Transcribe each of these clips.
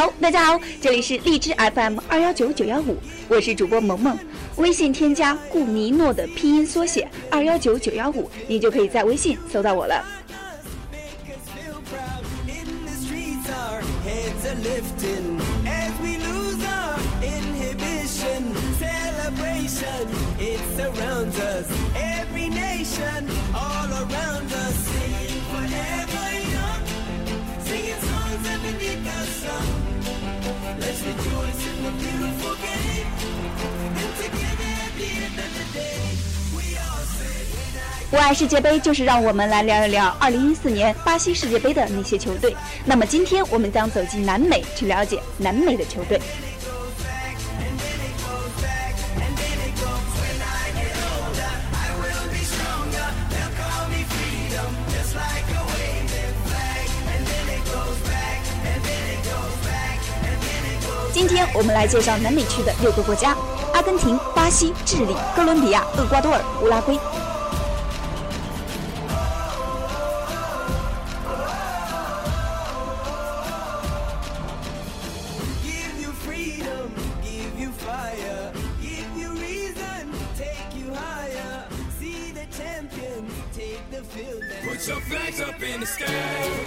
好，大家好，这里是荔枝 FM 二幺九九幺五，我是主播萌萌。微信添加顾尼诺的拼音缩写二幺九九幺五，你就可以在微信搜到我了。我爱世界杯，就是让我们来聊一聊二零一四年巴西世界杯的那些球队。那么今天我们将走进南美，去了解南美的球队。今天我们来介绍南美区的六个国家阿根廷巴西智利哥伦比亚厄瓜多尔乌拉圭。Your feet the Put your flags up in the sky.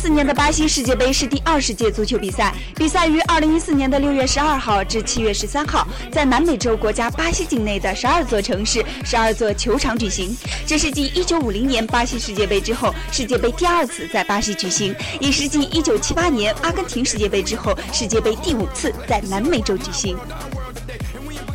四年的巴西世界杯是第二十届足球比赛比赛于二零一四年的六月十二号至七月十三号在南美洲国家巴西境内的十二座城市十二座球场举行。这是继一九五零年巴西世界杯之后世界杯第二次在巴西举行也是继一九七八年阿根廷世界杯之后世界杯第五次在南美洲举行。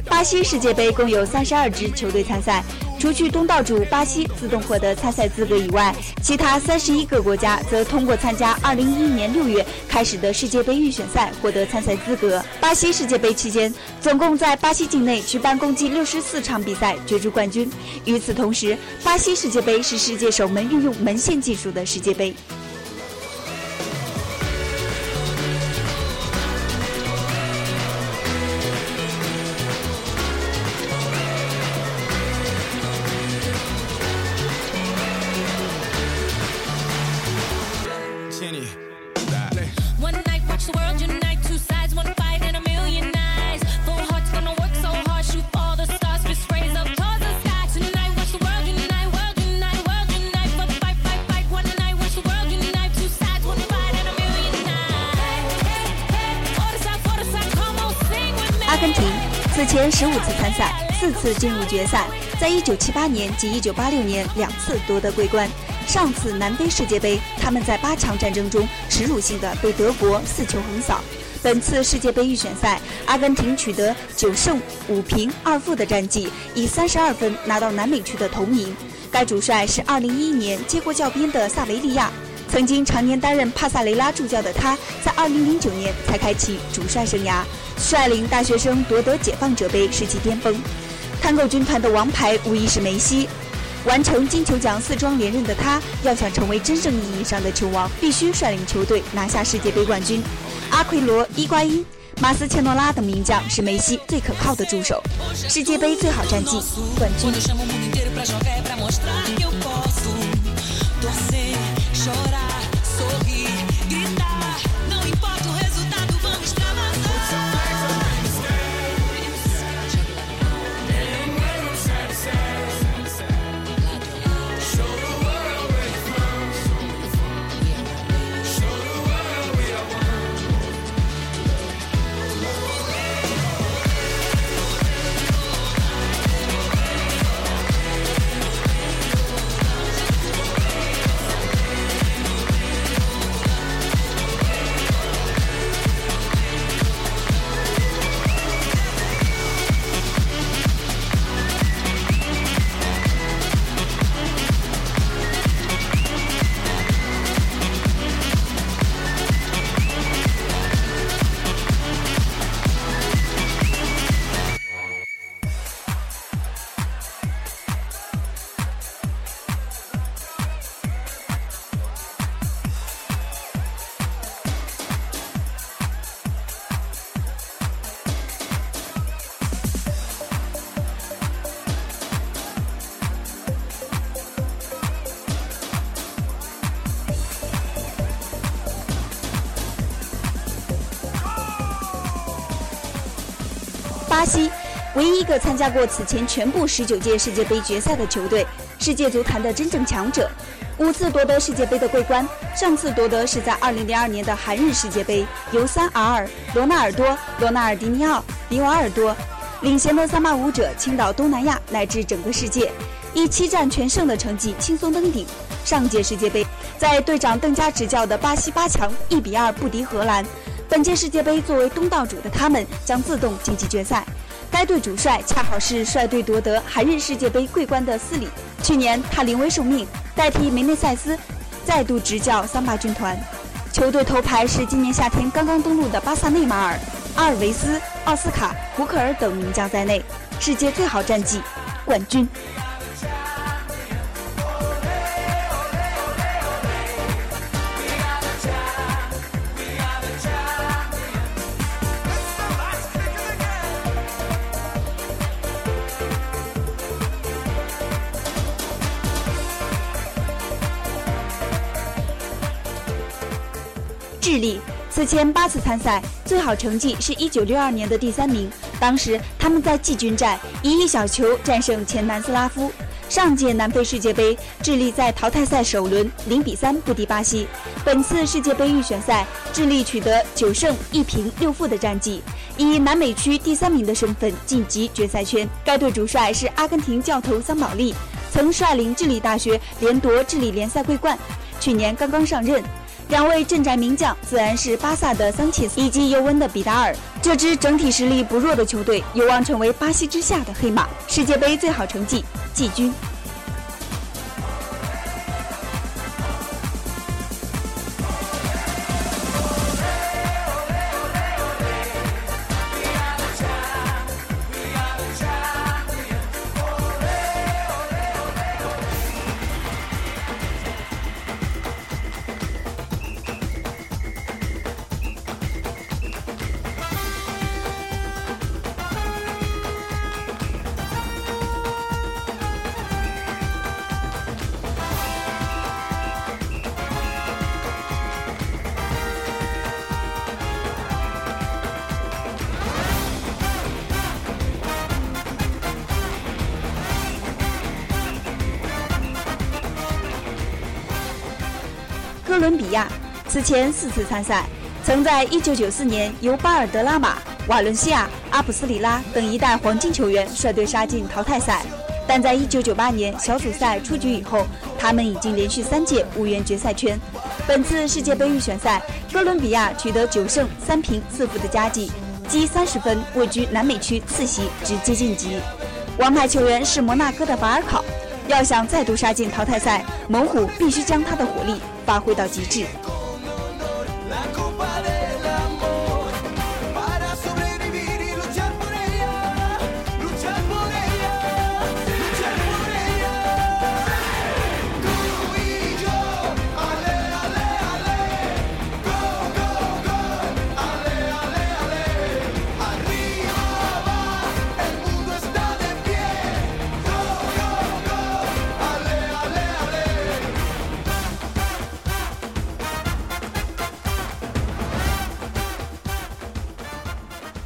巴西世界杯共有三十二支球队参赛。除去东道主巴西自动获得参赛资格以外，其他三十一个国家则通过参加二零一一年六月开始的世界杯预选赛获得参赛资格。巴西世界杯期间，总共在巴西境内举办共计六十四场比赛，角逐冠军。与此同时，巴西世界杯是世界首门运用门线技术的世界杯。阿根廷此前十五次参赛，四次进入决赛，在一九七八年及一九八六年两次夺得桂冠。上次南非世界杯，他们在八强战争中耻辱性的被德国四球横扫。本次世界杯预选赛，阿根廷取得九胜五平二负的战绩，以三十二分拿到南美区的头名。该主帅是二零一一年接过教鞭的萨维利亚。曾经常年担任帕萨雷拉助教的他，在2009年才开启主帅生涯，率领大学生夺得解放者杯是其巅峰。看够军团的王牌无疑是梅西，完成金球奖四庄连任的他，要想成为真正意义上的球王，必须率领球队拿下世界杯冠军。阿奎罗、伊瓜因、马斯切诺拉等名将是梅西最可靠的助手。世界杯最好战绩，冠军。巴西，唯一一个参加过此前全部十九届世界杯决赛的球队，世界足坛的真正强者，五次夺得世界杯的桂冠。上次夺得是在2002年的韩日世界杯，由三 R 罗纳尔多、罗纳尔迪尼奥、迪瓦尔多领衔的桑巴舞者倾倒东南亚乃至整个世界，以七战全胜的成绩轻松登顶。上届世界杯，在队长邓加执教的巴西八强1比2不敌荷兰。本届世界杯作为东道主的他们将自动晋级决赛。该队主帅恰好是率队夺得韩日世界杯桂冠的斯里。去年他临危受命，代替梅内塞斯再度执教桑巴军团。球队头牌是今年夏天刚刚登陆的巴萨内马尔、阿尔维斯、奥斯卡、胡克尔等名将在内，世界最好战绩，冠军。智利此前八次参赛，最好成绩是一九六二年的第三名。当时他们在季军战以一小球战胜前南斯拉夫。上届南非世界杯，智利在淘汰赛首轮零比三不敌巴西。本次世界杯预选赛，智利取得九胜一平六负的战绩，以南美区第三名的身份晋级决赛圈。该队主帅是阿根廷教头桑保利，曾率领智利大学连夺智利联赛桂冠，去年刚刚上任。两位镇宅名将自然是巴萨的桑切斯以及尤文的比达尔。这支整体实力不弱的球队有望成为巴西之下的黑马。世界杯最好成绩，季军。哥伦比亚此前四次参赛，曾在1994年由巴尔德拉马、瓦伦西亚、阿普斯里拉等一代黄金球员率队杀进淘汰赛，但在1998年小组赛出局以后，他们已经连续三届无缘决赛圈。本次世界杯预选赛，哥伦比亚取得九胜三平四负的佳绩，积三十分，位居南美区次席，直接晋级。王牌球员是摩纳哥的法尔考。要想再度杀进淘汰赛，猛虎必须将他的火力发挥到极致。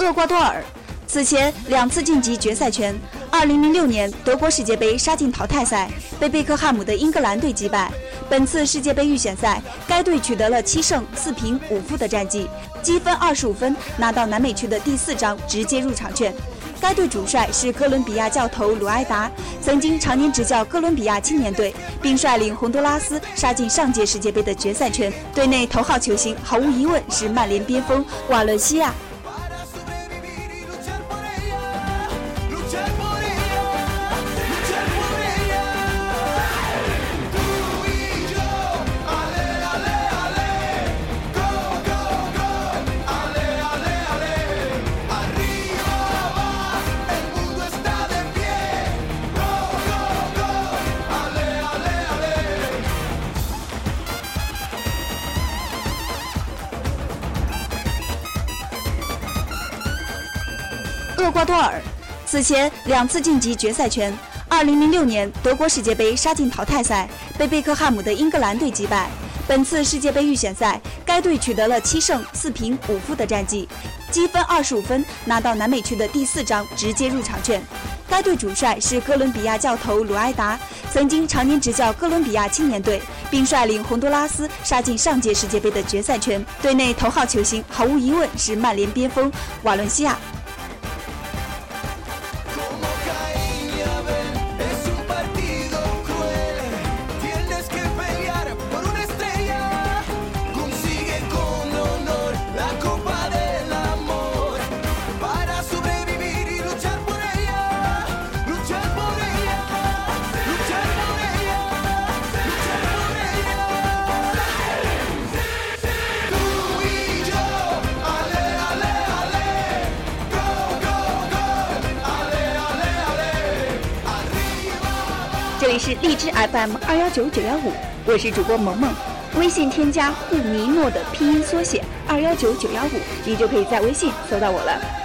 厄瓜多尔此前两次晋级决赛圈，2006年德国世界杯杀进淘汰赛，被贝克汉姆的英格兰队击败。本次世界杯预选赛，该队取得了七胜四平五负的战绩，积分二十五分，拿到南美区的第四张直接入场券。该队主帅是哥伦比亚教头鲁埃达，曾经常年执教哥伦比亚青年队，并率领洪都拉斯杀进上届世界杯的决赛圈。队内头号球星毫无疑问是曼联边锋瓦伦西亚。厄瓜多尔此前两次晋级决赛圈，2006年德国世界杯杀进淘汰赛，被贝克汉姆的英格兰队击败。本次世界杯预选赛，该队取得了七胜四平五负的战绩，积分二十五分，拿到南美区的第四张直接入场券。该队主帅是哥伦比亚教头鲁埃达，曾经常年执教哥伦比亚青年队，并率领洪都拉斯杀进上届世界杯的决赛圈。队内头号球星毫无疑问是曼联边锋瓦伦西亚。这里是荔枝 FM 二幺九九幺五，我是主播萌萌。微信添加“护尼诺”的拼音缩写二幺九九幺五，你就可以在微信搜到我了。